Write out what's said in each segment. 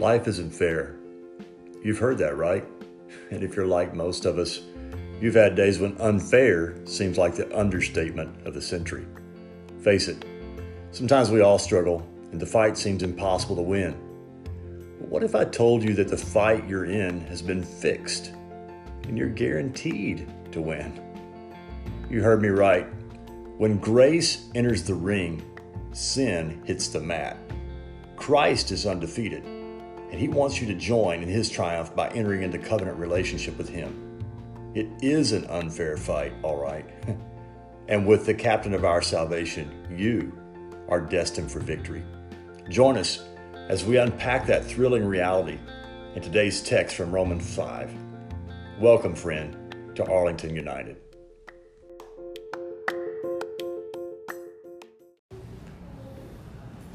Life isn't fair. You've heard that, right? And if you're like most of us, you've had days when unfair seems like the understatement of the century. Face it, sometimes we all struggle and the fight seems impossible to win. But what if I told you that the fight you're in has been fixed and you're guaranteed to win? You heard me right. When grace enters the ring, sin hits the mat. Christ is undefeated, and he wants you to join in his triumph by entering into covenant relationship with him. It is an unfair fight, all right. and with the captain of our salvation, you are destined for victory. Join us as we unpack that thrilling reality in today's text from Romans 5. Welcome, friend, to Arlington United.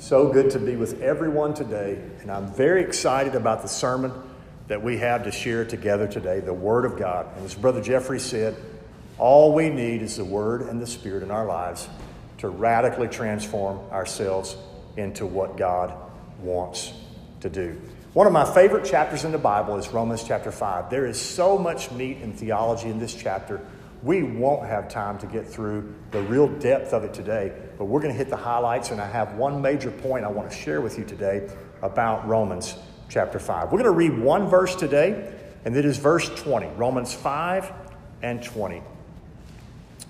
So good to be with everyone today, and I'm very excited about the sermon that we have to share together today the Word of God. And as Brother Jeffrey said, all we need is the Word and the Spirit in our lives to radically transform ourselves into what God wants to do. One of my favorite chapters in the Bible is Romans chapter 5. There is so much meat and theology in this chapter. We won't have time to get through the real depth of it today, but we're going to hit the highlights, and I have one major point I want to share with you today about Romans chapter 5. We're going to read one verse today, and it is verse 20, Romans 5 and 20.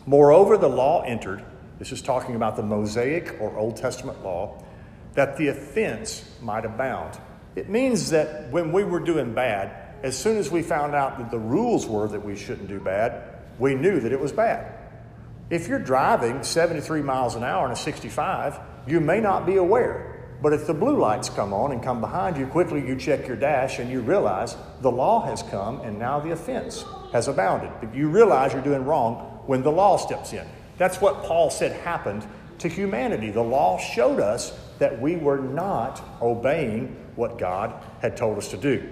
Moreover, the law entered, this is talking about the Mosaic or Old Testament law, that the offense might abound. It means that when we were doing bad, as soon as we found out that the rules were that we shouldn't do bad, we knew that it was bad. If you're driving 73 miles an hour in a 65, you may not be aware. But if the blue lights come on and come behind you, quickly you check your dash and you realize the law has come and now the offense has abounded. But you realize you're doing wrong when the law steps in. That's what Paul said happened to humanity. The law showed us that we were not obeying what God had told us to do.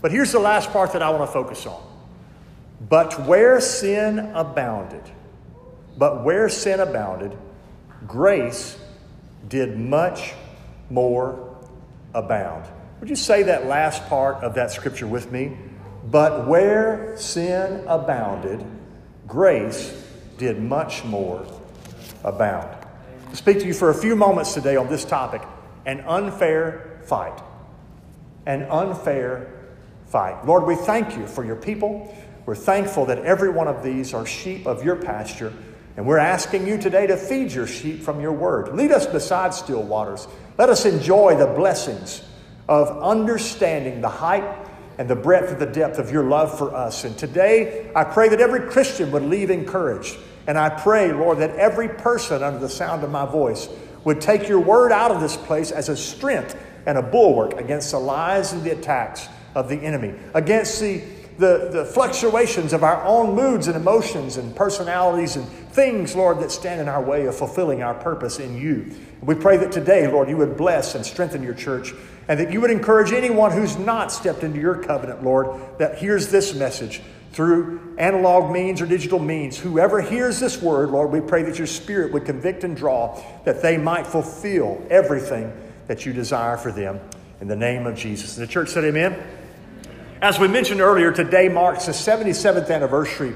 But here's the last part that I want to focus on. But where sin abounded, but where sin abounded, grace did much more abound. Would you say that last part of that scripture with me? But where sin abounded, grace did much more abound. To speak to you for a few moments today on this topic an unfair fight. An unfair fight. Lord, we thank you for your people. We're thankful that every one of these are sheep of your pasture, and we're asking you today to feed your sheep from your word. Lead us beside still waters. Let us enjoy the blessings of understanding the height and the breadth and the depth of your love for us. And today, I pray that every Christian would leave encouraged. And I pray, Lord, that every person under the sound of my voice would take your word out of this place as a strength and a bulwark against the lies and the attacks of the enemy, against the the, the fluctuations of our own moods and emotions and personalities and things, Lord, that stand in our way of fulfilling our purpose in you. We pray that today, Lord, you would bless and strengthen your church and that you would encourage anyone who's not stepped into your covenant, Lord, that hears this message through analog means or digital means. Whoever hears this word, Lord, we pray that your spirit would convict and draw, that they might fulfill everything that you desire for them. In the name of Jesus. And the church said, Amen. As we mentioned earlier, today marks the 77th anniversary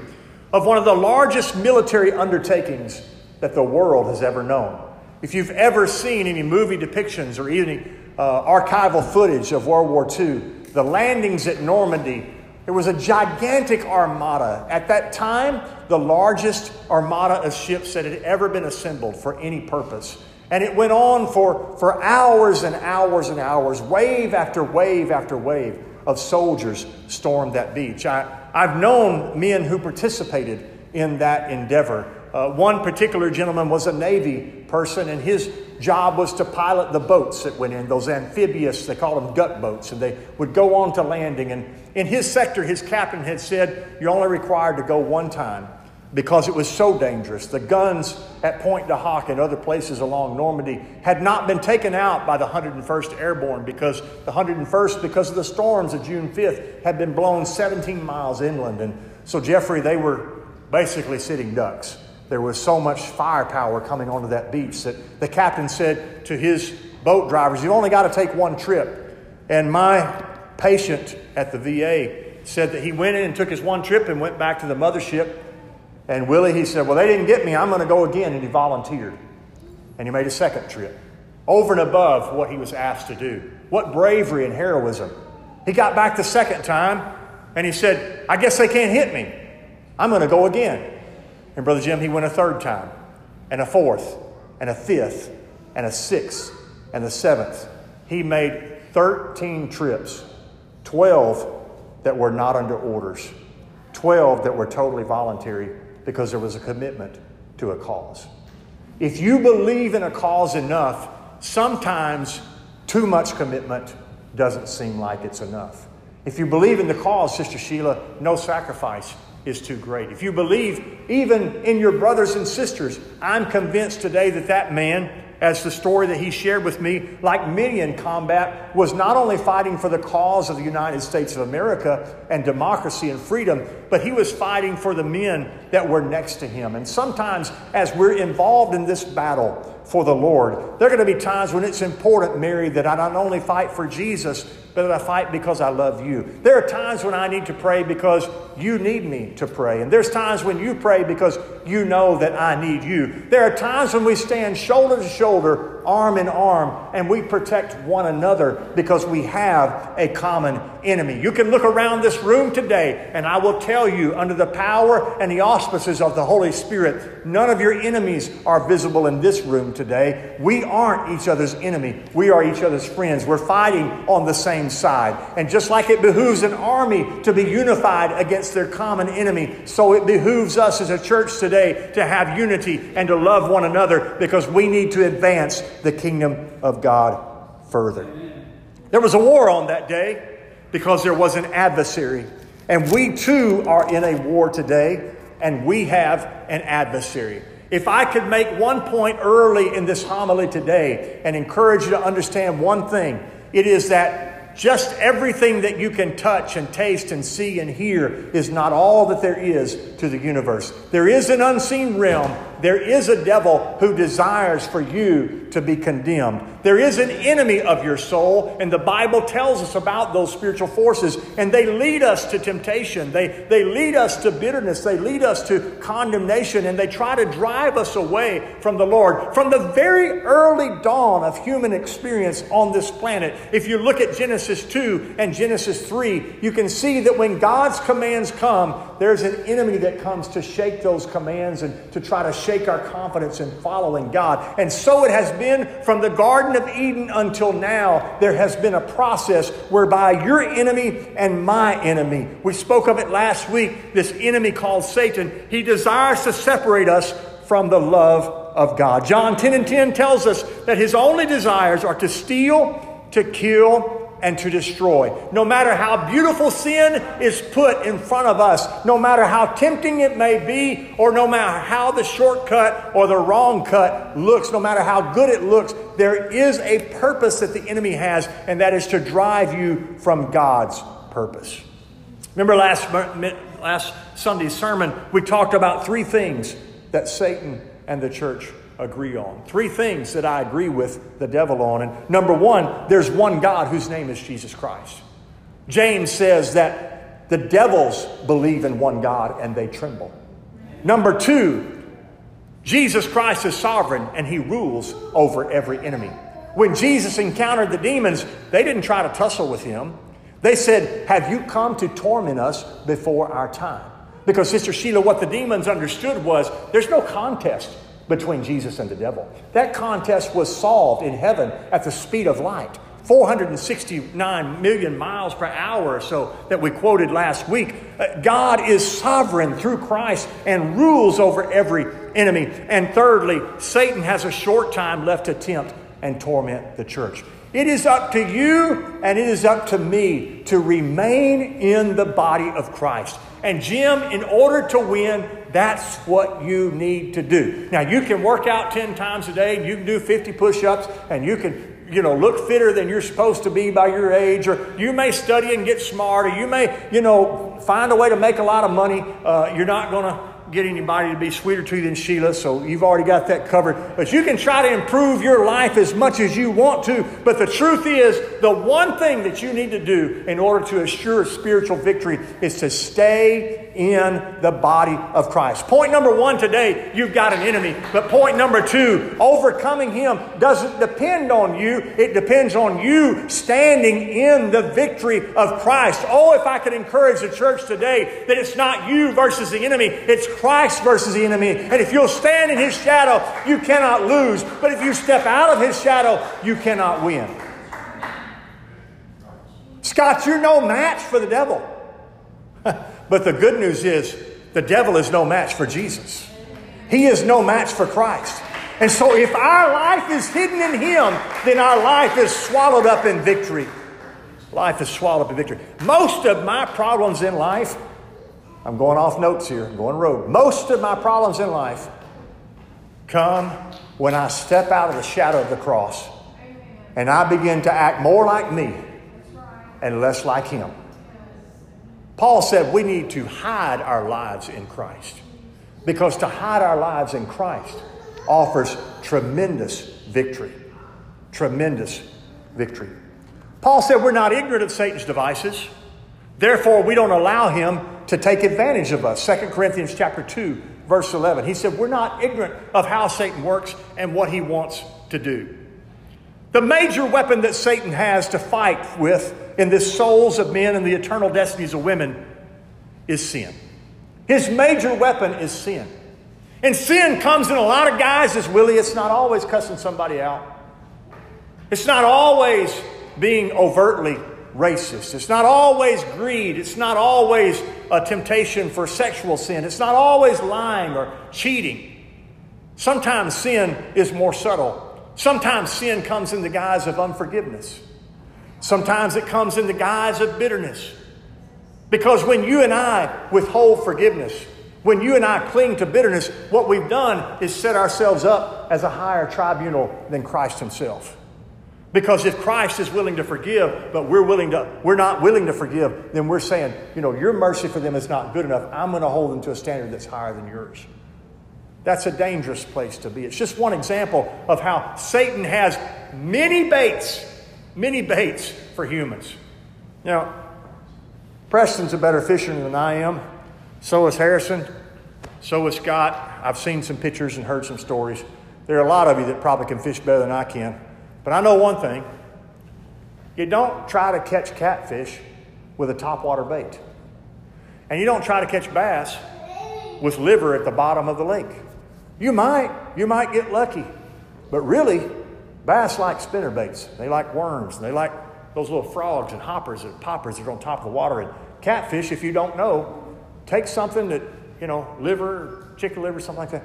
of one of the largest military undertakings that the world has ever known. If you've ever seen any movie depictions or any uh, archival footage of World War II, the landings at Normandy, there was a gigantic armada. At that time, the largest armada of ships that had ever been assembled for any purpose. And it went on for, for hours and hours and hours, wave after wave after wave of soldiers stormed that beach. I, I've known men who participated in that endeavor. Uh, one particular gentleman was a Navy person, and his job was to pilot the boats that went in, those amphibious, they call them gut boats, and they would go on to landing. And in his sector, his captain had said, You're only required to go one time because it was so dangerous. The guns at Pointe du Hoc and other places along Normandy had not been taken out by the 101st Airborne because the 101st, because of the storms of June 5th, had been blown 17 miles inland. And so, Jeffrey, they were basically sitting ducks. There was so much firepower coming onto that beach that the captain said to his boat drivers, You've only got to take one trip. And my patient at the VA said that he went in and took his one trip and went back to the mothership. And Willie, he said, Well, they didn't get me. I'm going to go again. And he volunteered. And he made a second trip over and above what he was asked to do. What bravery and heroism. He got back the second time and he said, I guess they can't hit me. I'm going to go again. And Brother Jim, he went a third time, and a fourth, and a fifth, and a sixth, and the seventh. He made 13 trips, 12 that were not under orders, 12 that were totally voluntary because there was a commitment to a cause. If you believe in a cause enough, sometimes too much commitment doesn't seem like it's enough. If you believe in the cause, Sister Sheila, no sacrifice is too great. If you believe even in your brothers and sisters, I'm convinced today that that man as the story that he shared with me, like many in combat, was not only fighting for the cause of the United States of America and democracy and freedom, but he was fighting for the men that were next to him. And sometimes, as we're involved in this battle for the Lord, there are going to be times when it's important, Mary, that I not only fight for Jesus, but that I fight because I love you. There are times when I need to pray because you need me to pray. And there's times when you pray because you know that I need you. There are times when we stand shoulder to shoulder, arm in arm, and we protect one another because we have a common enemy. You can look around this room today, and I will tell you, under the power and the auspices of the Holy Spirit, none of your enemies are visible in this room today. We aren't each other's enemy, we are each other's friends. We're fighting on the same side. And just like it behooves an army to be unified against their common enemy, so it behooves us as a church today to have unity and to love one another because we need to advance the kingdom of God further. There was a war on that day because there was an adversary. And we too are in a war today, and we have an adversary. If I could make one point early in this homily today and encourage you to understand one thing, it is that just everything that you can touch and taste and see and hear is not all that there is to the universe. There is an unseen realm. There is a devil who desires for you to be condemned. There is an enemy of your soul, and the Bible tells us about those spiritual forces, and they lead us to temptation. They, they lead us to bitterness. They lead us to condemnation, and they try to drive us away from the Lord. From the very early dawn of human experience on this planet, if you look at Genesis 2 and Genesis 3, you can see that when God's commands come, there's an enemy that comes to shake those commands and to try to shake our confidence in following God. And so it has been from the Garden of Eden until now. There has been a process whereby your enemy and my enemy, we spoke of it last week, this enemy called Satan, he desires to separate us from the love of God. John 10 and 10 tells us that his only desires are to steal, to kill, and to destroy. No matter how beautiful sin is put in front of us, no matter how tempting it may be, or no matter how the shortcut or the wrong cut looks, no matter how good it looks, there is a purpose that the enemy has, and that is to drive you from God's purpose. Remember last, last Sunday's sermon, we talked about three things that Satan and the church agree on. Three things that I agree with the devil on. And number one, there's one God whose name is Jesus Christ. James says that the devils believe in one God and they tremble. Number two, Jesus Christ is sovereign and he rules over every enemy. When Jesus encountered the demons, they didn't try to tussle with him. They said, Have you come to torment us before our time? Because, Sister Sheila, what the demons understood was there's no contest between Jesus and the devil. That contest was solved in heaven at the speed of light. 469 million miles per hour or so that we quoted last week. Uh, God is sovereign through Christ and rules over every enemy. And thirdly, Satan has a short time left to tempt and torment the church. It is up to you and it is up to me to remain in the body of Christ. And Jim, in order to win, that's what you need to do. Now, you can work out 10 times a day, you can do 50 push ups, and you can you know, look fitter than you're supposed to be by your age, or you may study and get smarter. You may, you know, find a way to make a lot of money. Uh, you're not going to get anybody to be sweeter to you than Sheila, so you've already got that covered. But you can try to improve your life as much as you want to. But the truth is, the one thing that you need to do in order to assure spiritual victory is to stay in the body of Christ. Point number one today, you've got an enemy. But point number two, overcoming him doesn't depend on you, it depends on you standing in the victory of Christ. Oh, if I could encourage the church today that it's not you versus the enemy, it's Christ versus the enemy. And if you'll stand in his shadow, you cannot lose. But if you step out of his shadow, you cannot win. Scott, you're no match for the devil. But the good news is the devil is no match for Jesus. He is no match for Christ. And so if our life is hidden in him, then our life is swallowed up in victory. Life is swallowed up in victory. Most of my problems in life, I'm going off notes here, I'm going road. Most of my problems in life come when I step out of the shadow of the cross and I begin to act more like me and less like him. Paul said we need to hide our lives in Christ because to hide our lives in Christ offers tremendous victory. Tremendous victory. Paul said we're not ignorant of Satan's devices. Therefore, we don't allow him to take advantage of us. 2 Corinthians chapter 2, verse 11. He said we're not ignorant of how Satan works and what he wants to do. The major weapon that Satan has to fight with in the souls of men and the eternal destinies of women is sin. His major weapon is sin. And sin comes in a lot of guises, Willie. It's not always cussing somebody out. It's not always being overtly racist. It's not always greed. It's not always a temptation for sexual sin. It's not always lying or cheating. Sometimes sin is more subtle. Sometimes sin comes in the guise of unforgiveness. Sometimes it comes in the guise of bitterness. Because when you and I withhold forgiveness, when you and I cling to bitterness, what we've done is set ourselves up as a higher tribunal than Christ himself. Because if Christ is willing to forgive, but we're willing to we're not willing to forgive, then we're saying, you know, your mercy for them is not good enough. I'm going to hold them to a standard that's higher than yours. That's a dangerous place to be. It's just one example of how Satan has many baits, many baits for humans. Now, Preston's a better fisherman than I am. So is Harrison. So is Scott. I've seen some pictures and heard some stories. There are a lot of you that probably can fish better than I can. But I know one thing you don't try to catch catfish with a topwater bait. And you don't try to catch bass with liver at the bottom of the lake. You might, you might get lucky. But really, bass like spinner baits. They like worms. They like those little frogs and hoppers and poppers that are on top of the water. And catfish, if you don't know, take something that, you know, liver, chicken liver, something like that,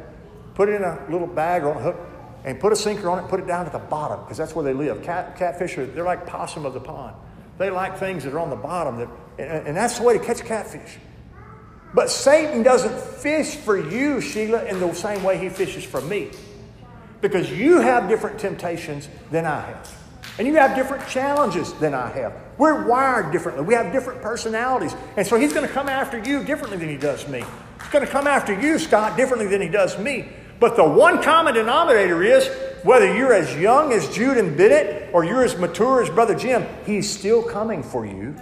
put it in a little bag or on a hook, and put a sinker on it, put it down at the bottom, because that's where they live. Cat, catfish are, they're like possum of the pond. They like things that are on the bottom, that, and, and that's the way to catch catfish. But Satan doesn't fish for you, Sheila, in the same way he fishes for me. Because you have different temptations than I have. And you have different challenges than I have. We're wired differently. We have different personalities. And so he's going to come after you differently than he does me. He's going to come after you, Scott, differently than he does me. But the one common denominator is whether you're as young as Jude and Bennett or you're as mature as Brother Jim, he's still coming for you.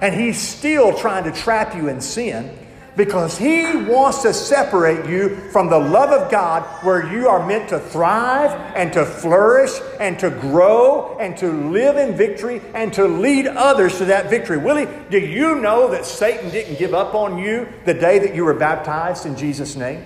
And he's still trying to trap you in sin because He wants to separate you from the love of God where you are meant to thrive and to flourish and to grow and to live in victory and to lead others to that victory. Willie, do you know that Satan didn't give up on you the day that you were baptized in Jesus' name?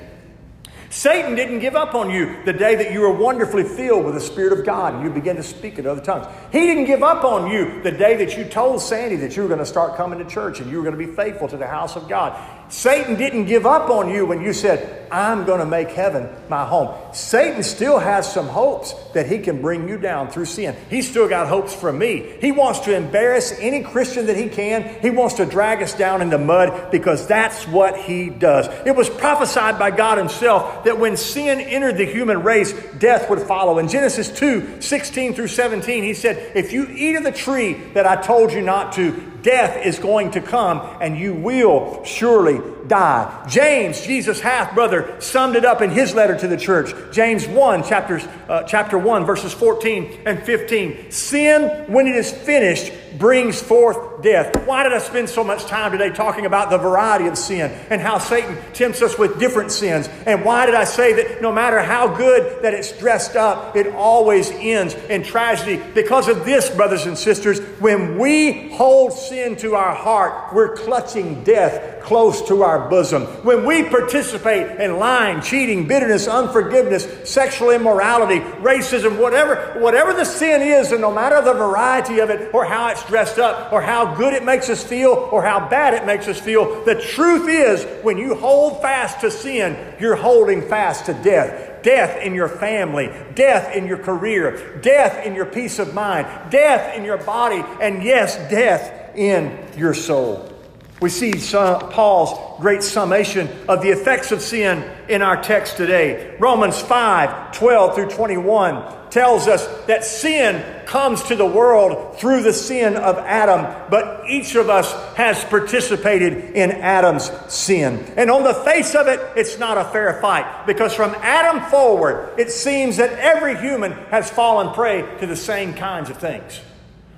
Satan didn't give up on you the day that you were wonderfully filled with the Spirit of God and you began to speak in other tongues. He didn't give up on you the day that you told Sandy that you were going to start coming to church and you were going to be faithful to the house of God. Satan didn't give up on you when you said, I'm going to make heaven my home. Satan still has some hopes that he can bring you down through sin. He's still got hopes for me. He wants to embarrass any Christian that he can. He wants to drag us down in the mud because that's what he does. It was prophesied by God himself that when sin entered the human race, death would follow. In Genesis 2 16 through 17, he said, If you eat of the tree that I told you not to, death is going to come and you will surely die. James, Jesus' half brother, summed it up in his letter to the church. James 1, chapters, uh, chapter 1, verses 14 and 15. Sin, when it is finished, brings forth death. Why did I spend so much time today talking about the variety of sin and how Satan tempts us with different sins? And why did I say that no matter how good that it's dressed up, it always ends in tragedy? Because of this, brothers and sisters, when we hold sin to our heart, we're clutching death close to our bosom. When we participate in lying, cheating, bitterness, unforgiveness, sexual immorality, racism, whatever, whatever the sin is, and no matter the variety of it or how it's dressed up or how good it makes us feel or how bad it makes us feel, the truth is when you hold fast to sin, you're holding fast to death death in your family, death in your career, death in your peace of mind, death in your body, and yes, death in your soul. We see Paul's great summation of the effects of sin in our text today. Romans 5 12 through 21 tells us that sin comes to the world through the sin of Adam, but each of us has participated in Adam's sin. And on the face of it, it's not a fair fight because from Adam forward, it seems that every human has fallen prey to the same kinds of things.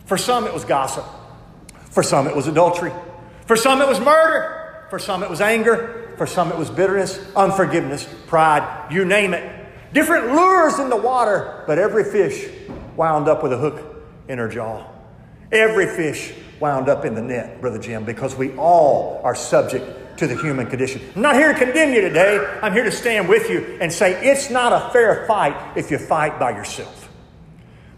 For some, it was gossip, for some, it was adultery. For some, it was murder. For some, it was anger. For some, it was bitterness, unforgiveness, pride, you name it. Different lures in the water, but every fish wound up with a hook in her jaw. Every fish wound up in the net, Brother Jim, because we all are subject to the human condition. I'm not here to condemn you today. I'm here to stand with you and say it's not a fair fight if you fight by yourself.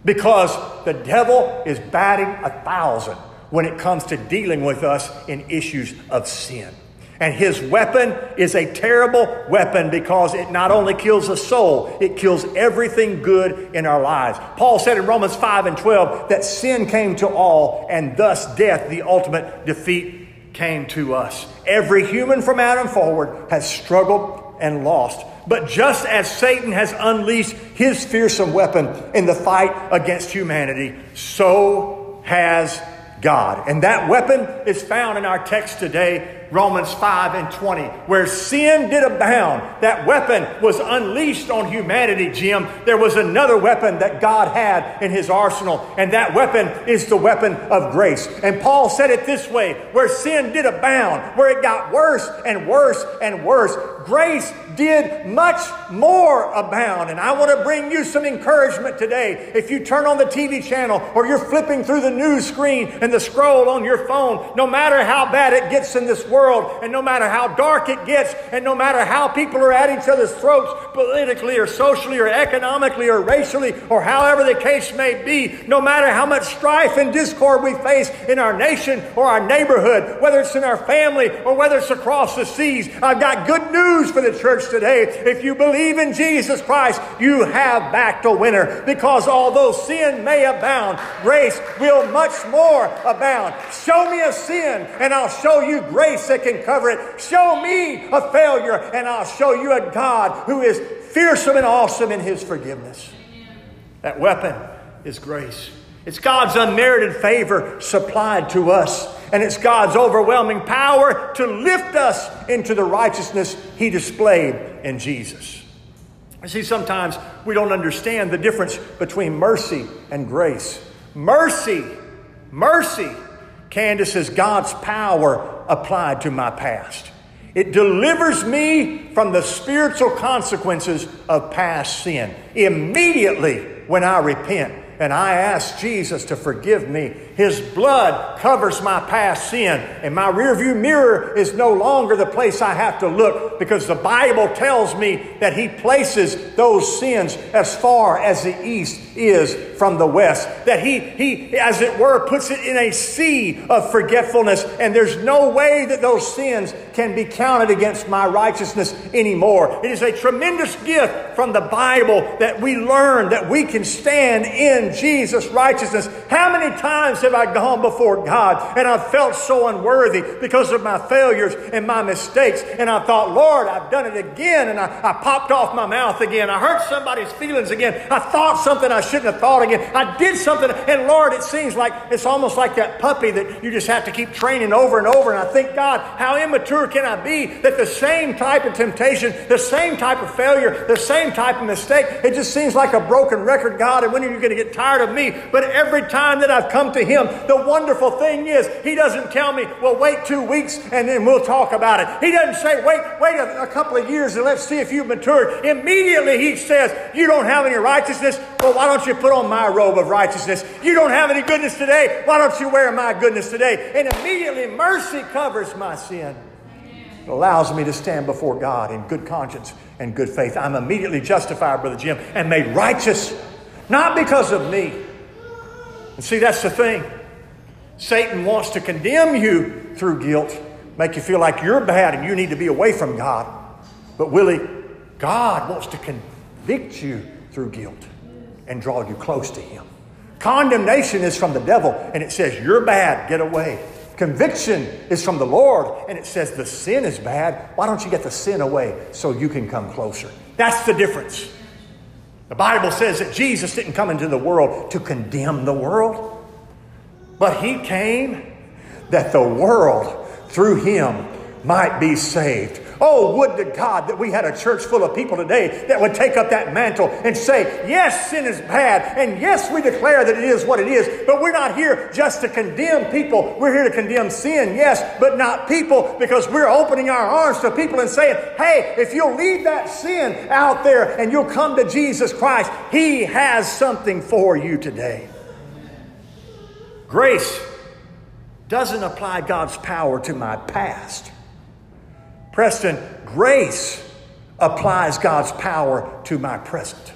Because the devil is batting a thousand when it comes to dealing with us in issues of sin. And his weapon is a terrible weapon because it not only kills the soul, it kills everything good in our lives. Paul said in Romans 5 and 12 that sin came to all, and thus death, the ultimate defeat, came to us. Every human from Adam forward has struggled and lost. But just as Satan has unleashed his fearsome weapon in the fight against humanity, so has God. And that weapon is found in our text today Romans 5 and 20, where sin did abound. That weapon was unleashed on humanity, Jim. There was another weapon that God had in his arsenal, and that weapon is the weapon of grace. And Paul said it this way where sin did abound, where it got worse and worse and worse, grace did much more abound. And I want to bring you some encouragement today. If you turn on the TV channel or you're flipping through the news screen and the scroll on your phone, no matter how bad it gets in this world, world, and no matter how dark it gets, and no matter how people are at each other's throats politically or socially or economically or racially or however the case may be, no matter how much strife and discord we face in our nation or our neighborhood, whether it's in our family or whether it's across the seas, I've got good news for the church today. If you believe in Jesus Christ, you have backed a winner because although sin may abound, grace will much more abound. Show me a sin and I'll show you grace that can cover it. Show me a failure, and I'll show you a God who is fearsome and awesome in his forgiveness. That weapon is grace. It's God's unmerited favor supplied to us, and it's God's overwhelming power to lift us into the righteousness He displayed in Jesus. You see, sometimes we don't understand the difference between mercy and grace. Mercy, mercy Candace is God's power applied to my past. It delivers me from the spiritual consequences of past sin. Immediately when I repent, and I ask Jesus to forgive me. His blood covers my past sin, and my rearview mirror is no longer the place I have to look because the Bible tells me that He places those sins as far as the east is from the west. That He, he as it were, puts it in a sea of forgetfulness, and there's no way that those sins can be counted against my righteousness anymore. It is a tremendous gift from the Bible that we learn that we can stand in Jesus' righteousness. How many times have I gone before God and I've felt so unworthy because of my failures and my mistakes? And I thought, Lord, I've done it again. And I, I popped off my mouth again. I hurt somebody's feelings again. I thought something I shouldn't have thought again. I did something, and Lord, it seems like it's almost like that puppy that you just have to keep training over and over. And I think, God, how immature can I be that the same type of temptation, the same type of failure, the same type of mistake, it just seems like a broken record, God. And when are you going to get tired of me? But every time that I've come to Him, the wonderful thing is, He doesn't tell me, well, wait two weeks and then we'll talk about it. He doesn't say, wait, wait a, a couple of years and let's see if you've matured. Immediately He says, you don't have any righteousness. Well, why don't you put on my robe of righteousness? You don't have any goodness today. Why don't you wear my goodness today? And immediately mercy covers my sin. It allows me to stand before God in good conscience and good faith. I'm immediately justified, Brother Jim, and made righteous, not because of me. And see, that's the thing. Satan wants to condemn you through guilt, make you feel like you're bad and you need to be away from God. But Willie, God wants to convict you through guilt and draw you close to Him. Condemnation is from the devil, and it says, You're bad, get away. Conviction is from the Lord, and it says, The sin is bad. Why don't you get the sin away so you can come closer? That's the difference. The Bible says that Jesus didn't come into the world to condemn the world, but He came that the world through Him might be saved. Oh, would to God that we had a church full of people today that would take up that mantle and say, yes, sin is bad, and yes, we declare that it is what it is, but we're not here just to condemn people. We're here to condemn sin, yes, but not people because we're opening our arms to people and saying, hey, if you'll leave that sin out there and you'll come to Jesus Christ, He has something for you today. Grace doesn't apply God's power to my past. Preston, grace applies God's power to my present.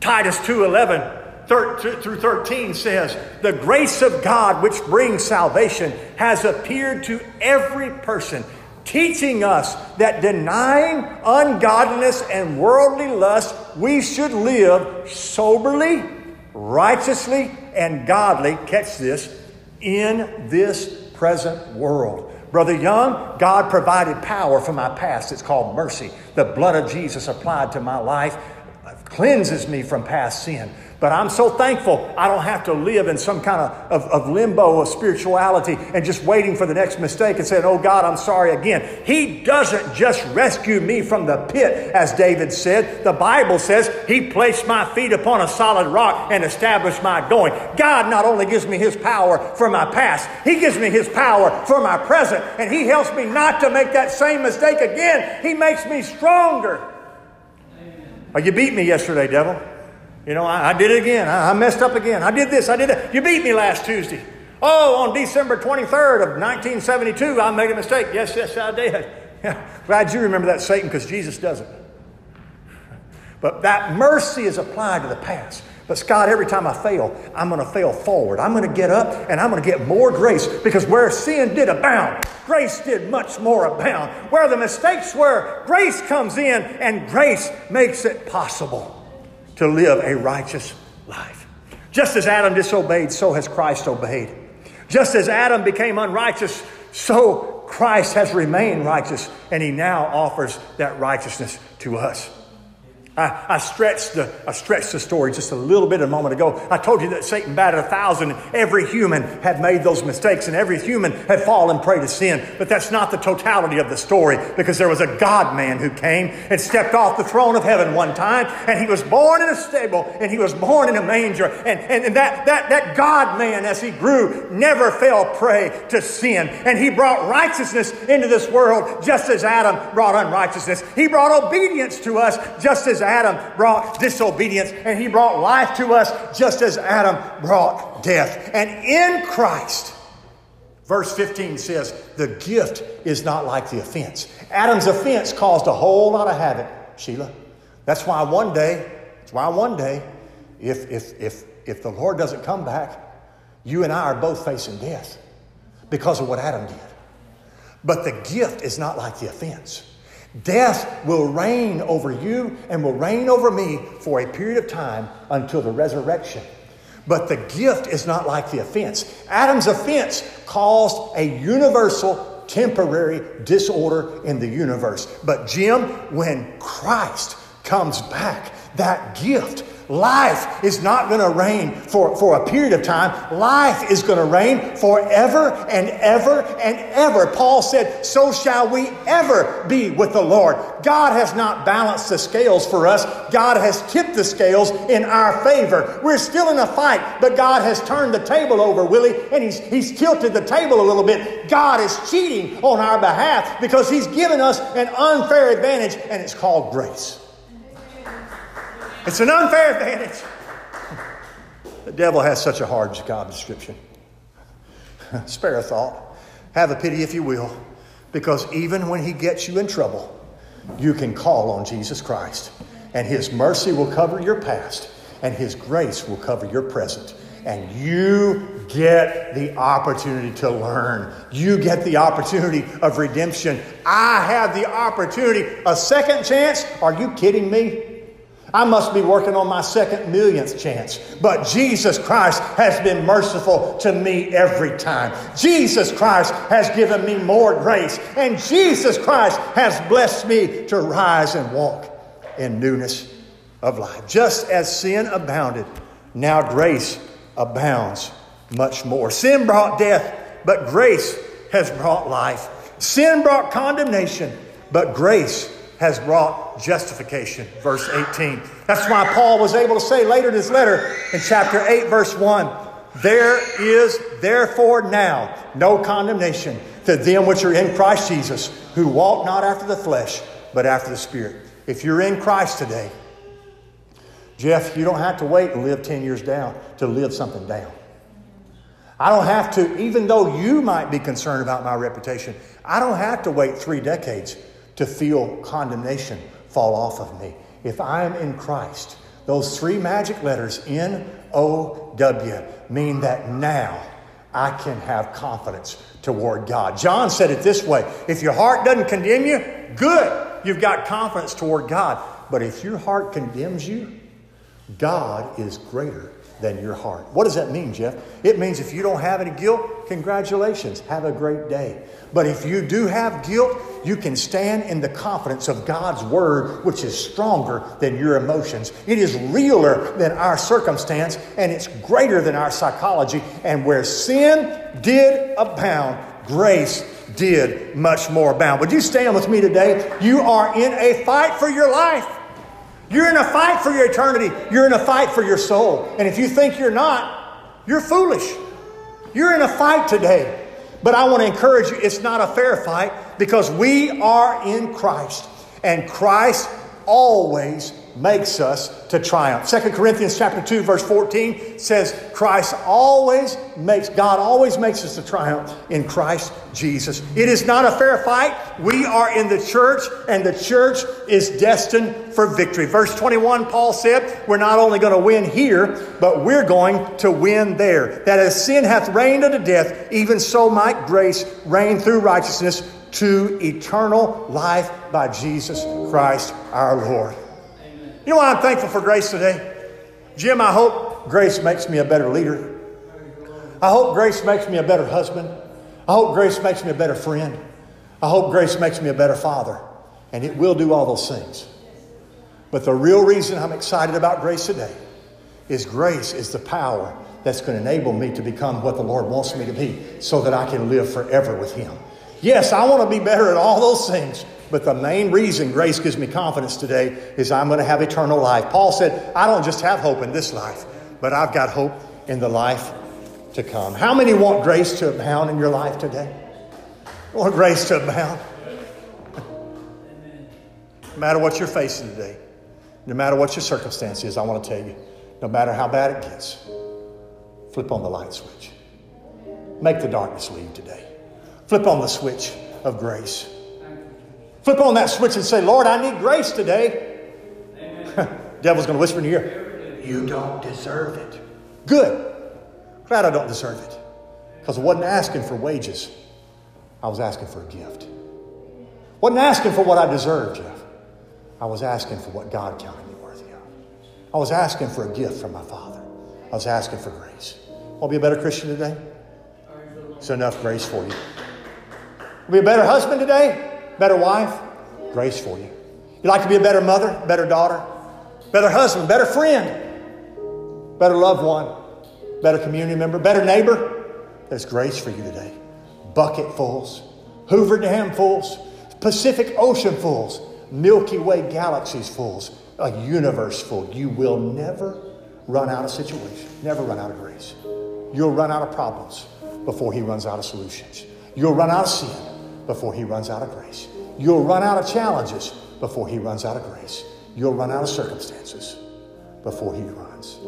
Titus 2:11 through 13 says, "The grace of God which brings salvation has appeared to every person, teaching us that denying ungodliness and worldly lust, we should live soberly, righteously, and godly, catch this, in this present world." Brother Young, God provided power for my past. It's called mercy. The blood of Jesus applied to my life cleanses me from past sin. But I'm so thankful I don't have to live in some kind of, of, of, limbo of spirituality and just waiting for the next mistake and saying, Oh God, I'm sorry again. He doesn't just rescue me from the pit, as David said. The Bible says He placed my feet upon a solid rock and established my going. God not only gives me His power for my past, He gives me His power for my present, and He helps me not to make that same mistake again. He makes me stronger. Oh, you beat me yesterday, devil. You know, I, I did it again. I, I, messed up again. I did this. I did that. You beat me last Tuesday. Oh, on December 23rd of 1972, I made a mistake. Yes, yes, I did. Yeah. Glad you remember that, Satan, because Jesus doesn't. But that mercy is applied to the past. But Scott, every time I fail, I'm going to fail forward. I'm going to get up and I'm going to get more grace because where sin did abound, grace did much more abound. Where the mistakes were, grace comes in and grace makes it possible to live a righteous life. Just as Adam disobeyed, so has Christ obeyed. Just as Adam became unrighteous, so Christ has remained righteous, and he now offers that righteousness to us. I, I, stretched the, I stretched the story just a little bit a moment ago. I told you that Satan batted a thousand. Every human had made those mistakes and every human had fallen prey to sin. But that's not the totality of the story because there was a God man who came and stepped off the throne of heaven one time and he was born in a stable and he was born in a manger. And, and, and that, that, that God man, as he grew, never fell prey to sin. And he brought righteousness into this world just as Adam brought unrighteousness. He brought obedience to us just as Adam brought disobedience, and he brought life to us just as Adam brought death. And in Christ, verse 15 says, the gift is not like the offense. Adam's offense caused a whole lot of havoc, Sheila. That's why one day, that's why one day, if, if, if, if the Lord doesn't come back, you and I are both facing death because of what Adam did. But the gift is not like the offense. Death will reign over you and will reign over me for a period of time until the resurrection. But the gift is not like the offense. Adam's offense caused a universal, temporary disorder in the universe. But, Jim, when Christ comes back, that gift Life is not going to reign for, for a period of time. Life is going to reign forever and ever and ever. Paul said, So shall we ever be with the Lord. God has not balanced the scales for us, God has tipped the scales in our favor. We're still in a fight, but God has turned the table over, Willie, and He's, he's tilted the table a little bit. God is cheating on our behalf because He's given us an unfair advantage, and it's called grace. It's an unfair advantage. The devil has such a hard job description. Spare a thought. Have a pity if you will, because even when he gets you in trouble, you can call on Jesus Christ, and his mercy will cover your past, and his grace will cover your present. And you get the opportunity to learn. You get the opportunity of redemption. I have the opportunity. A second chance? Are you kidding me? I must be working on my second millionth chance. But Jesus Christ has been merciful to me every time. Jesus Christ has given me more grace. And Jesus Christ has blessed me to rise and walk in newness of life. Just as sin abounded, now grace abounds much more. Sin brought death, but grace has brought life. Sin brought condemnation, but grace has brought justification. Verse 18. That's why Paul was able to say later in his letter in chapter 8, verse 1 There is therefore now no condemnation to them which are in Christ Jesus, who walk not after the flesh, but after the Spirit. If you're in Christ today, Jeff, you don't have to wait and live 10 years down to live something down. I don't have to, even though you might be concerned about my reputation, I don't have to wait three decades to feel condemnation fall off of me. If I am in Christ, those three magic letters, N O W, mean that now I can have confidence toward God. John said it this way if your heart doesn't condemn you, good, you've got confidence toward God. But if your heart condemns you, God is greater than your heart. What does that mean, Jeff? It means if you don't have any guilt, congratulations, have a great day. But if you do have guilt, you can stand in the confidence of God's word, which is stronger than your emotions. It is realer than our circumstance, and it's greater than our psychology. And where sin did abound, grace did much more abound. Would you stand with me today? You are in a fight for your life. You're in a fight for your eternity. You're in a fight for your soul. And if you think you're not, you're foolish. You're in a fight today. But I want to encourage you, it's not a fair fight because we are in Christ. And Christ always makes us to triumph. 2 Corinthians chapter 2 verse 14 says Christ always makes God always makes us to triumph in Christ Jesus. It is not a fair fight. We are in the church and the church is destined for victory. Verse 21 Paul said, we're not only going to win here, but we're going to win there. That as sin hath reigned unto death, even so might grace reign through righteousness to eternal life by Jesus Christ our Lord. You know why I'm thankful for grace today? Jim, I hope grace makes me a better leader. I hope grace makes me a better husband. I hope grace makes me a better friend. I hope grace makes me a better father. And it will do all those things. But the real reason I'm excited about grace today is grace is the power that's going to enable me to become what the Lord wants me to be so that I can live forever with Him. Yes, I want to be better at all those things, but the main reason grace gives me confidence today is I'm going to have eternal life. Paul said, I don't just have hope in this life, but I've got hope in the life to come. How many want grace to abound in your life today? Want grace to abound? no matter what you're facing today, no matter what your circumstance is, I want to tell you, no matter how bad it gets, flip on the light switch. Make the darkness leave today. Flip on the switch of grace. Flip on that switch and say, Lord, I need grace today. Devil's going to whisper in your ear, You don't deserve it. Good. Glad I don't deserve it. Because I wasn't asking for wages, I was asking for a gift. Wasn't asking for what I deserved, Jeff. I was asking for what God counted me worthy of. I was asking for a gift from my Father. I was asking for grace. Want to be a better Christian today? Is enough grace for you? Be a better husband today? Better wife, grace for you. You'd like to be a better mother, better daughter, better husband, better friend, better loved one, better community member, better neighbor. There's grace for you today. Bucketfuls, Hoover Dam fulls, Pacific Ocean fulls, Milky Way galaxies fulls, a universe full. You will never run out of situation, never run out of grace. You'll run out of problems before he runs out of solutions. You'll run out of sin before he runs out of grace. You'll run out of challenges before he runs out of grace. You'll run out of circumstances before he runs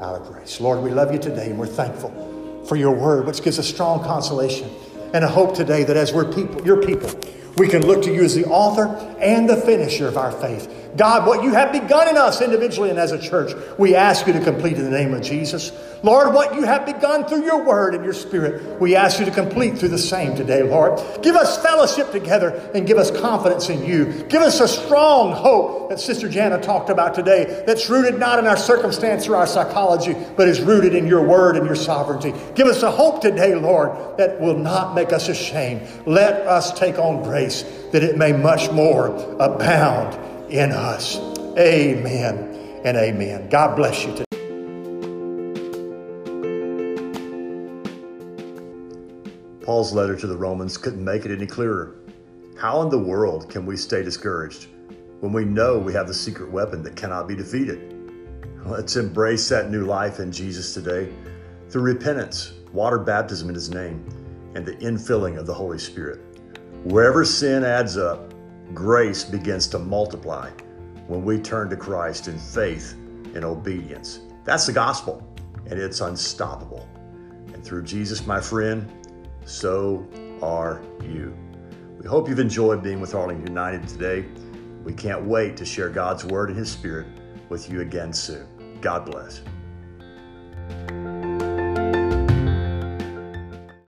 out of grace. Lord, we love you today and we're thankful for your word, which gives us strong consolation and a hope today that as we're people, your people, we can look to you as the author and the finisher of our faith. God, what you have begun in us individually and as a church, we ask you to complete in the name of Jesus. Lord, what you have begun through your word and your spirit, we ask you to complete through the same today, Lord. Give us fellowship together and give us confidence in you. Give us a strong hope that Sister Jana talked about today that's rooted not in our circumstance or our psychology, but is rooted in your word and your sovereignty. Give us a hope today, Lord, that will not make us ashamed. Let us take on grace that it may much more abound in us. Amen and amen. God bless you today. Paul's letter to the Romans couldn't make it any clearer. How in the world can we stay discouraged when we know we have the secret weapon that cannot be defeated? Let's embrace that new life in Jesus today through repentance, water baptism in His name, and the infilling of the Holy Spirit. Wherever sin adds up, grace begins to multiply when we turn to Christ in faith and obedience. That's the gospel, and it's unstoppable. And through Jesus, my friend, so are you. We hope you've enjoyed being with Arlington United today. We can't wait to share God's word and His Spirit with you again soon. God bless.